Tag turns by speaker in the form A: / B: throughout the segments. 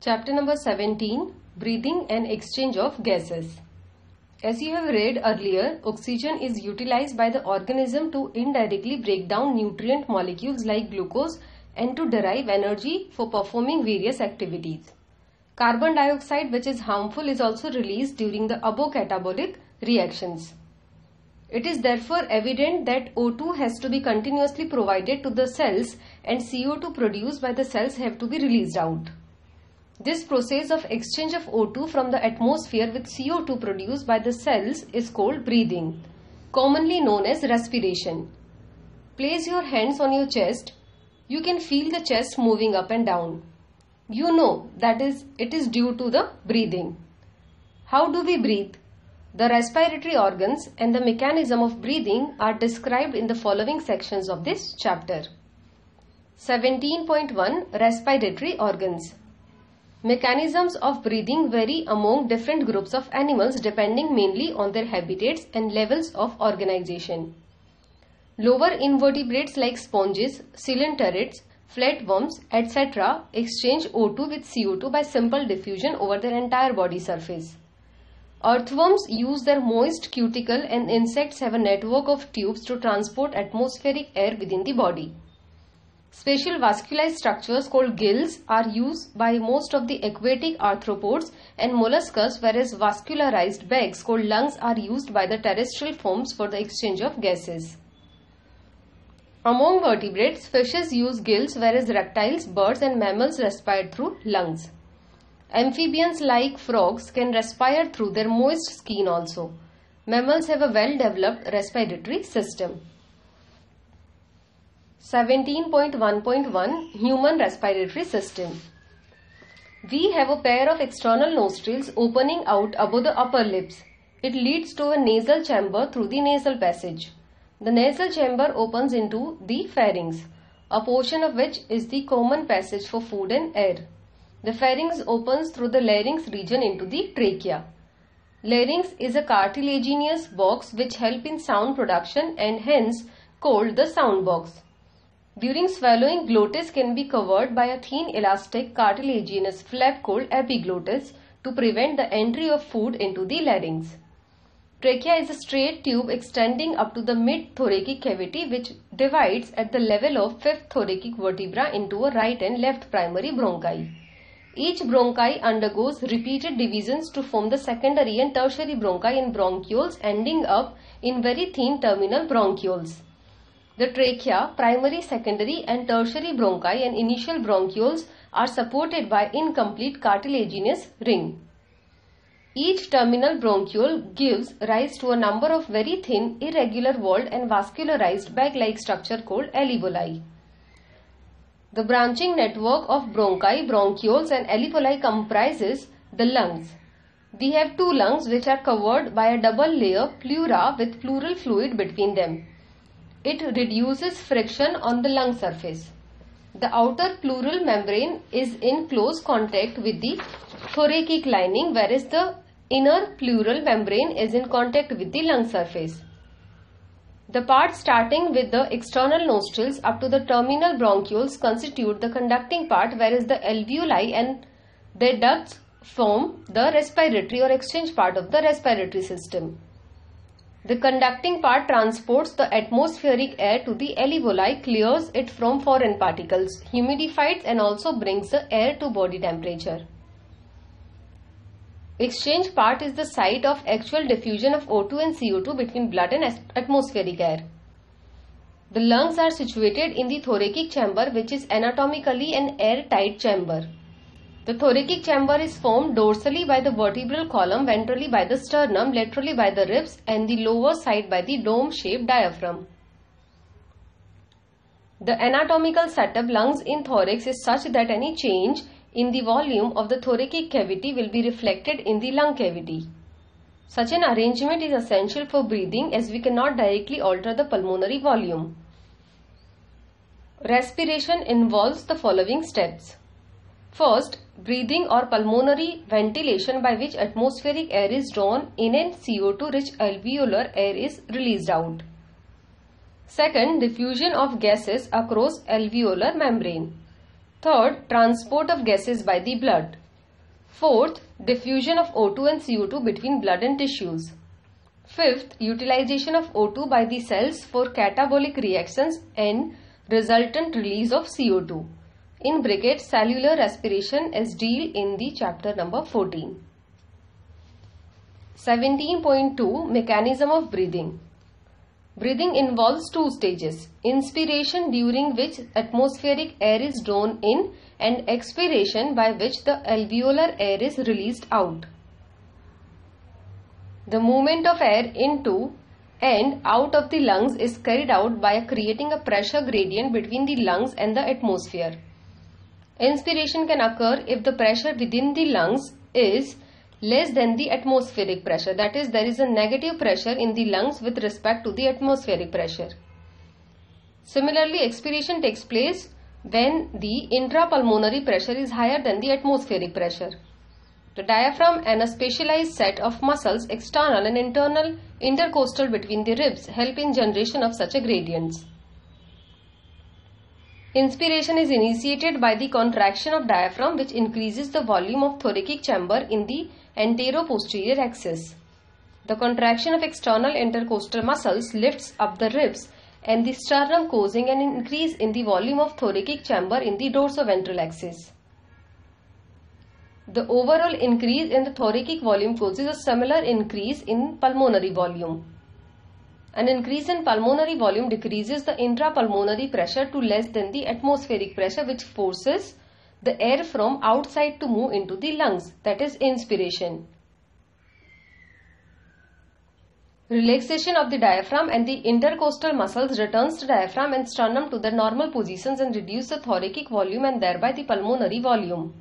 A: Chapter number 17 Breathing and Exchange of Gases. As you have read earlier, oxygen is utilized by the organism to indirectly break down nutrient molecules like glucose and to derive energy for performing various activities. Carbon dioxide, which is harmful, is also released during the above catabolic reactions. It is therefore evident that O2 has to be continuously provided to the cells and CO2 produced by the cells have to be released out. This process of exchange of O2 from the atmosphere with CO2 produced by the cells is called breathing, commonly known as respiration. Place your hands on your chest. You can feel the chest moving up and down. You know that is it is due to the breathing. How do we breathe? The respiratory organs and the mechanism of breathing are described in the following sections of this chapter. 17.1 Respiratory organs Mechanisms of breathing vary among different groups of animals depending mainly on their habitats and levels of organization. Lower invertebrates like sponges, coelenterates, flatworms, etc. exchange O2 with CO2 by simple diffusion over their entire body surface. Earthworms use their moist cuticle and insects have a network of tubes to transport atmospheric air within the body. Special vascularized structures called gills are used by most of the aquatic arthropods and molluscs whereas vascularized bags called lungs are used by the terrestrial forms for the exchange of gases. Among vertebrates, fishes use gills whereas reptiles, birds and mammals respire through lungs. Amphibians like frogs can respire through their moist skin also. Mammals have a well-developed respiratory system. 17.1.1 Human Respiratory System We have a pair of external nostrils opening out above the upper lips. It leads to a nasal chamber through the nasal passage. The nasal chamber opens into the pharynx, a portion of which is the common passage for food and air. The pharynx opens through the larynx region into the trachea. Larynx is a cartilaginous box which help in sound production and hence called the sound box. During swallowing, glottis can be covered by a thin elastic cartilaginous flap called epiglottis to prevent the entry of food into the larynx. Trachea is a straight tube extending up to the mid-thoracic cavity which divides at the level of fifth thoracic vertebra into a right and left primary bronchi. Each bronchi undergoes repeated divisions to form the secondary and tertiary bronchi and bronchioles ending up in very thin terminal bronchioles. The trachea, primary, secondary and tertiary bronchi and initial bronchioles are supported by incomplete cartilaginous ring. Each terminal bronchiole gives rise to a number of very thin, irregular walled and vascularized bag-like structure called alveoli. The branching network of bronchi, bronchioles and alveoli comprises the lungs. We have two lungs which are covered by a double layer pleura with pleural fluid between them. It reduces friction on the lung surface. The outer pleural membrane is in close contact with the thoracic lining whereas the inner pleural membrane is in contact with the lung surface. The part starting with the external nostrils up to the terminal bronchioles constitute the conducting part whereas the alveoli and their ducts form the respiratory or exchange part of the respiratory system. The conducting part transports the atmospheric air to the alveoli, clears it from foreign particles, humidifies and also brings the air to body temperature. Exchange part is the site of actual diffusion of O2 and CO2 between blood and atmospheric air. The lungs are situated in the thoracic chamber which is anatomically an airtight chamber. The thoracic chamber is formed dorsally by the vertebral column, ventrally by the sternum, laterally by the ribs and the lower side by the dome-shaped diaphragm. The anatomical setup lungs in thorax is such that any change in the volume of the thoracic cavity will be reflected in the lung cavity. Such an arrangement is essential for breathing as we cannot directly alter the pulmonary volume. Respiration involves the following steps. First, breathing or pulmonary ventilation by which atmospheric air is drawn in and CO2 rich alveolar air is released out. Second, diffusion of gases across alveolar membrane. Third, transport of gases by the blood. Fourth, diffusion of O2 and CO2 between blood and tissues. Fifth, utilization of O2 by the cells for catabolic reactions and resultant release of CO2. In bracket, cellular respiration is deal in the chapter number 14. 17.2 Mechanism of breathing. Breathing involves two stages. Inspiration during which atmospheric air is drawn in and expiration by which the alveolar air is released out. The movement of air into and out of the lungs is carried out by creating a pressure gradient between the lungs and the atmosphere. Inspiration can occur if the pressure within the lungs is less than the atmospheric pressure. That is, there is a negative pressure in the lungs with respect to the atmospheric pressure. Similarly, expiration takes place when the intrapulmonary pressure is higher than the atmospheric pressure. The diaphragm and a specialized set of muscles, external and internal intercostal between the ribs, help in generation of such a gradients. Inspiration is initiated by the contraction of diaphragm which increases the volume of thoracic chamber in the antero-posterior axis. The contraction of external intercostal muscles lifts up the ribs and the sternum causing an increase in the volume of thoracic chamber in the dorsoventral axis. The overall increase in the thoracic volume causes a similar increase in pulmonary volume. An increase in pulmonary volume decreases the intrapulmonary pressure to less than the atmospheric pressure which forces the air from outside to move into the lungs that is inspiration. Relaxation of the diaphragm and the intercostal muscles returns the diaphragm and sternum to their normal positions and reduce the thoracic volume and thereby the pulmonary volume.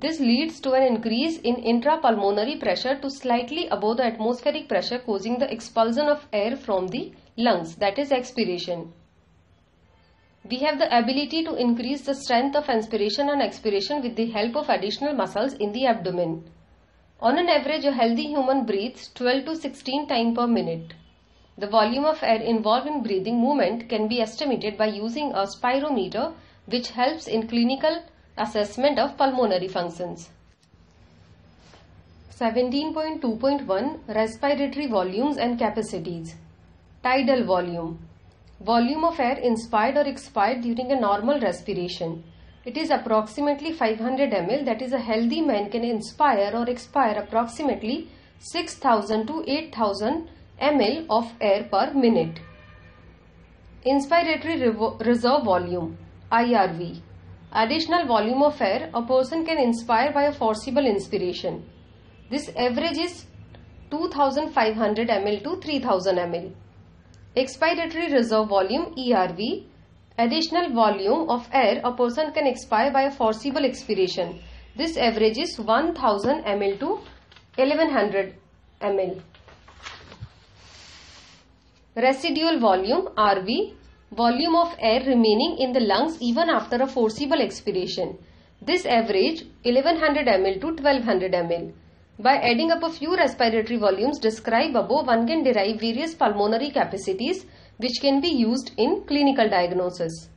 A: This leads to an increase in intrapulmonary pressure to slightly above the atmospheric pressure causing the expulsion of air from the lungs that is expiration. We have the ability to increase the strength of inspiration and expiration with the help of additional muscles in the abdomen. On an average, a healthy human breathes 12 to 16 times per minute. The volume of air involved in breathing movement can be estimated by using a spirometer which helps in clinical assessment of pulmonary functions. 17.2.1 Respiratory volumes and capacities. Tidal volume. Volume of air inspired or expired during a normal respiration. It is approximately 500 ml that is a healthy man can inspire or expire approximately 6000 to 8000 ml of air per minute. Inspiratory reserve volume IRV additional volume of air a person can inspire by a forcible inspiration. This average is 2500 ml to 3000 ml. Expiratory reserve volume ERV additional volume of air a person can expire by a forcible expiration. This average is 1000 ml to 1100 ml. Residual volume RV volume of air remaining in the lungs even after a forcible expiration. This average 1100 ml to 1200 ml. By adding up a few respiratory volumes described above, one can derive various pulmonary capacities which can be used in clinical diagnosis.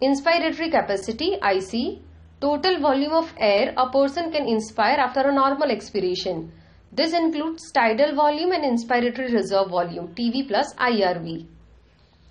A: Inspiratory capacity IC Total volume of air a person can inspire after a normal expiration. This includes tidal volume and inspiratory reserve volume TV plus IRV.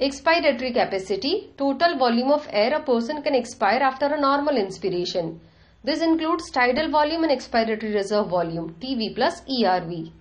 A: Expiratory capacity, total volume of air a person can expire after a normal inspiration. This includes tidal volume and expiratory reserve volume, TV plus ERV.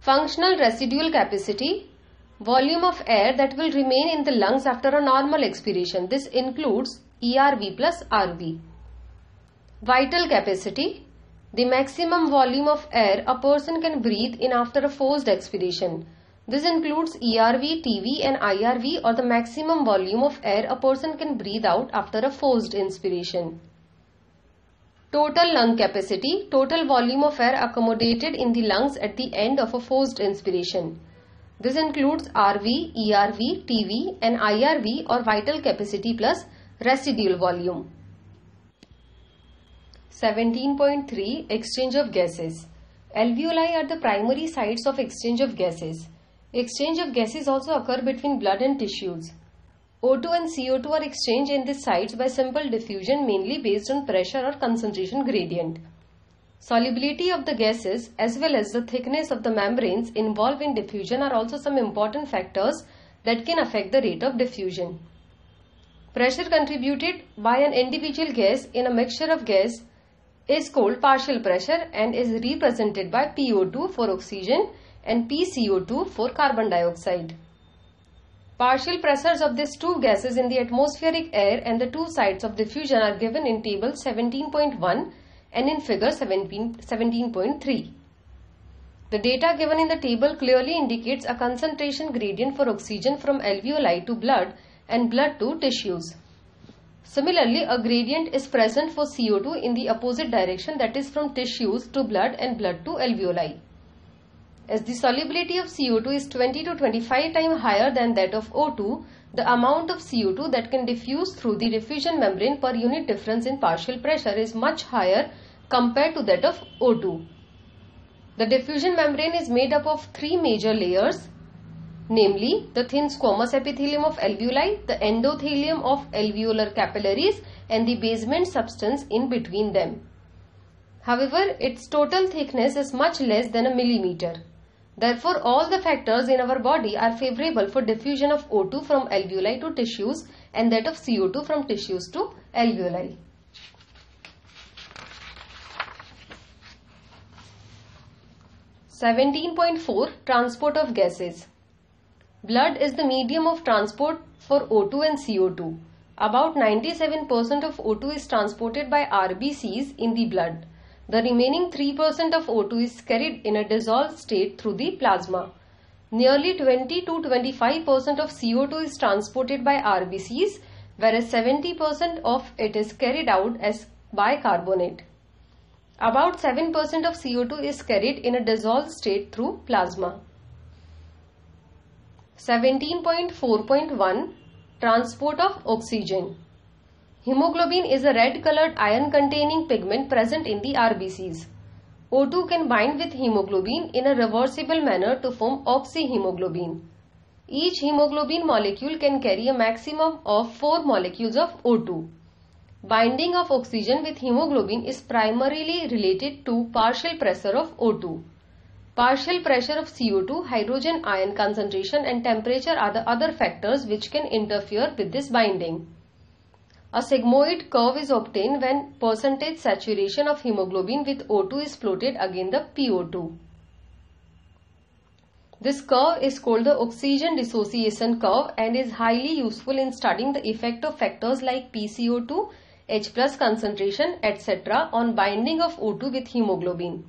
A: Functional residual capacity, volume of air that will remain in the lungs after a normal expiration. This includes ERV plus RV. Vital capacity, the maximum volume of air a person can breathe in after a forced expiration. This includes ERV, TV and IRV or the maximum volume of air a person can breathe out after a forced inspiration. Total lung capacity, total volume of air accommodated in the lungs at the end of a forced inspiration. This includes RV, ERV, TV and IRV or vital capacity plus residual volume. 17.3 Exchange of gases. Alveoli are the primary sites of exchange of gases. Exchange of gases also occur between blood and tissues. O2 and CO2 are exchanged in these sites by simple diffusion mainly based on pressure or concentration gradient. Solubility of the gases as well as the thickness of the membranes involved in diffusion are also some important factors that can affect the rate of diffusion. Pressure contributed by an individual gas in a mixture of gas is called partial pressure and is represented by PO2 for oxygen and PCO2 for carbon dioxide. Partial pressures of these two gases in the atmospheric air and the two sites of diffusion are given in table 17.1 and in figure 17.3. The data given in the table clearly indicates a concentration gradient for oxygen from alveoli to blood and blood to tissues. Similarly, a gradient is present for CO2 in the opposite direction that is from tissues to blood and blood to alveoli. As the solubility of CO2 is 20 to 25 times higher than that of O2, the amount of CO2 that can diffuse through the diffusion membrane per unit difference in partial pressure is much higher compared to that of O2. The diffusion membrane is made up of three major layers, namely the thin squamous epithelium of alveoli, the endothelium of alveolar capillaries and the basement substance in between them. However, its total thickness is much less than a millimeter. Therefore, all the factors in our body are favorable for diffusion of O2 from alveoli to tissues and that of CO2 from tissues to alveoli. Seventeen point four Transport of gases. Blood is the medium of transport for O2 and CO2. About 97% of O2 is transported by RBCs in the blood. The remaining 3% of O2 is carried in a dissolved state through the plasma. Nearly 20 to 25% of CO2 is transported by RBCs, whereas 70% of it is carried out as bicarbonate. About 7% of CO2 is carried in a dissolved state through plasma. 17.4.1 Transport of oxygen Hemoglobin is a red colored iron containing pigment present in the RBCs. O2 can bind with hemoglobin in a reversible manner to form oxyhemoglobin. Each hemoglobin molecule can carry a maximum of 4 molecules of O2. Binding of oxygen with hemoglobin is primarily related to partial pressure of O2. Partial pressure of CO2, hydrogen ion concentration and temperature are the other factors which can interfere with this binding. A sigmoid curve is obtained when percentage saturation of hemoglobin with O2 is plotted against the PO2. This curve is called the oxygen dissociation curve and is highly useful in studying the effect of factors like PCO2, H plus concentration, etc. on binding of O2 with hemoglobin.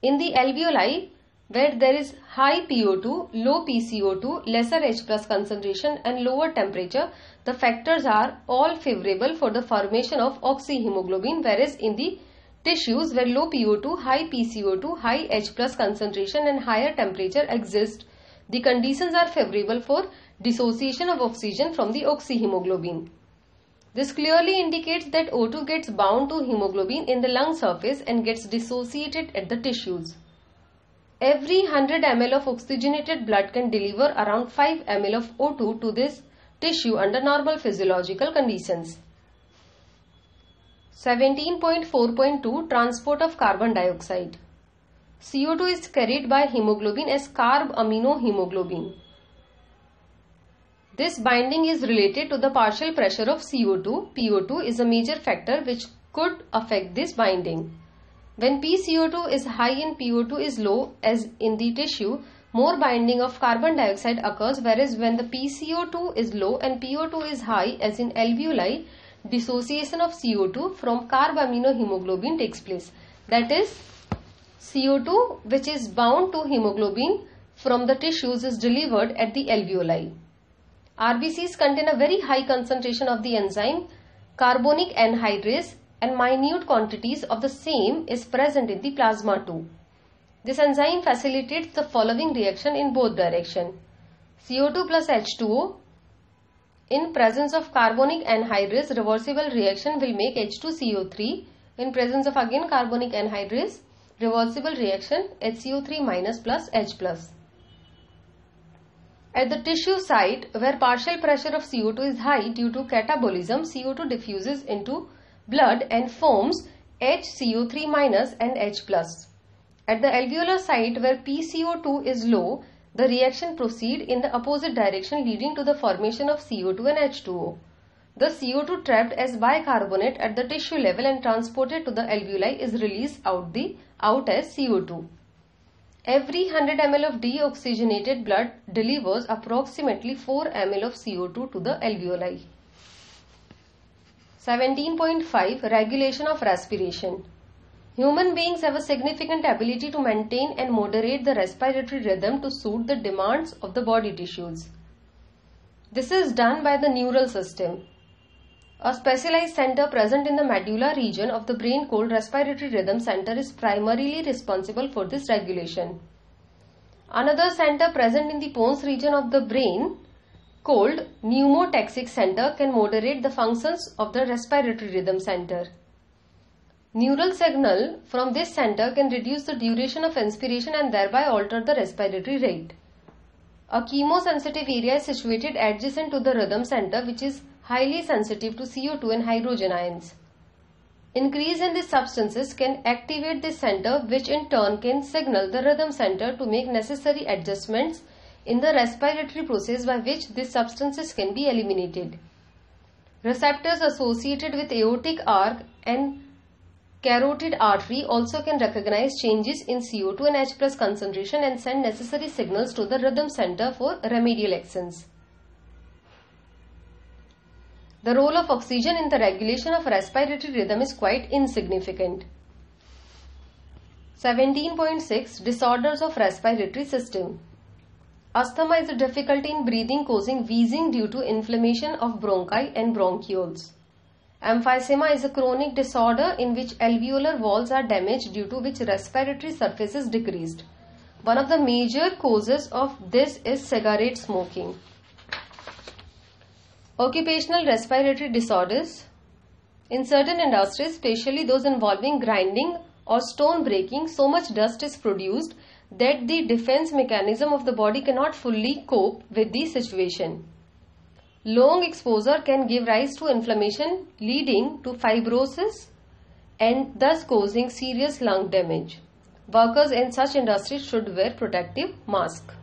A: In the alveoli, where there is high PO2, low PCO2, lesser H plus concentration and lower temperature, the factors are all favorable for the formation of oxyhemoglobin whereas in the tissues where low PO2, high PCO2, high H plus concentration and higher temperature exist, the conditions are favorable for dissociation of oxygen from the oxyhemoglobin. This clearly indicates that O2 gets bound to hemoglobin in the lung surface and gets dissociated at the tissues. Every 100 ml of oxygenated blood can deliver around 5 ml of O2 to this tissue under normal physiological conditions. 17.4.2 Transport of carbon dioxide CO2 is carried by hemoglobin as carbaminohemoglobin. This binding is related to the partial pressure of CO2. PO2 is a major factor which could affect this binding. When PCO2 is high and PO2 is low as in the tissue, more binding of carbon dioxide occurs whereas when the PCO2 is low and PO2 is high as in alveoli, dissociation of CO2 from carbaminohemoglobin takes place. That is, CO2 which is bound to hemoglobin from the tissues is delivered at the alveoli. RBCs contain a very high concentration of the enzyme carbonic anhydrase and minute quantities of the same is present in the plasma too. This enzyme facilitates the following reaction in both direction. CO2 plus H2O in presence of carbonic anhydrase reversible reaction will make H2CO3 in presence of again carbonic anhydrase reversible reaction HCO3 minus plus H plus. At the tissue site where partial pressure of CO2 is high due to catabolism, CO2 diffuses into blood and forms HCO3 minus and H. At the alveolar site where PCO2 is low, the reaction proceed in the opposite direction leading to the formation of CO2 and H2O. The CO2 trapped as bicarbonate at the tissue level and transported to the alveoli is released out, the, out as CO2. Every 100 ml of deoxygenated blood delivers approximately 4 ml of CO2 to the alveoli. 17.5 Regulation of respiration. Human beings have a significant ability to maintain and moderate the respiratory rhythm to suit the demands of the body tissues. This is done by the neural system. A specialized center present in the medulla region of the brain called respiratory rhythm center is primarily responsible for this regulation. Another center present in the pons region of the brain called pneumotaxic center can moderate the functions of the respiratory rhythm center. Neural signal from this center can reduce the duration of inspiration and thereby alter the respiratory rate. A chemosensitive area is situated adjacent to the rhythm center which is highly sensitive to CO2 and hydrogen ions. Increase in these substances can activate this center which in turn can signal the rhythm center to make necessary adjustments in the respiratory process by which these substances can be eliminated. Receptors associated with aortic arch and carotid artery also can recognize changes in CO2 and H concentration and send necessary signals to the rhythm center for remedial actions. The role of oxygen in the regulation of respiratory rhythm is quite insignificant. 17.6 Disorders of respiratory system Asthma is a difficulty in breathing causing wheezing due to inflammation of bronchi and bronchioles. Emphysema is a chronic disorder in which alveolar walls are damaged due to which respiratory surface is decreased. One of the major causes of this is cigarette smoking. Occupational respiratory disorders. In certain industries, especially those involving grinding or stone breaking, so much dust is produced that the defense mechanism of the body cannot fully cope with the situation. Long exposure can give rise to inflammation leading to fibrosis and thus causing serious lung damage. Workers in such industries should wear protective mask.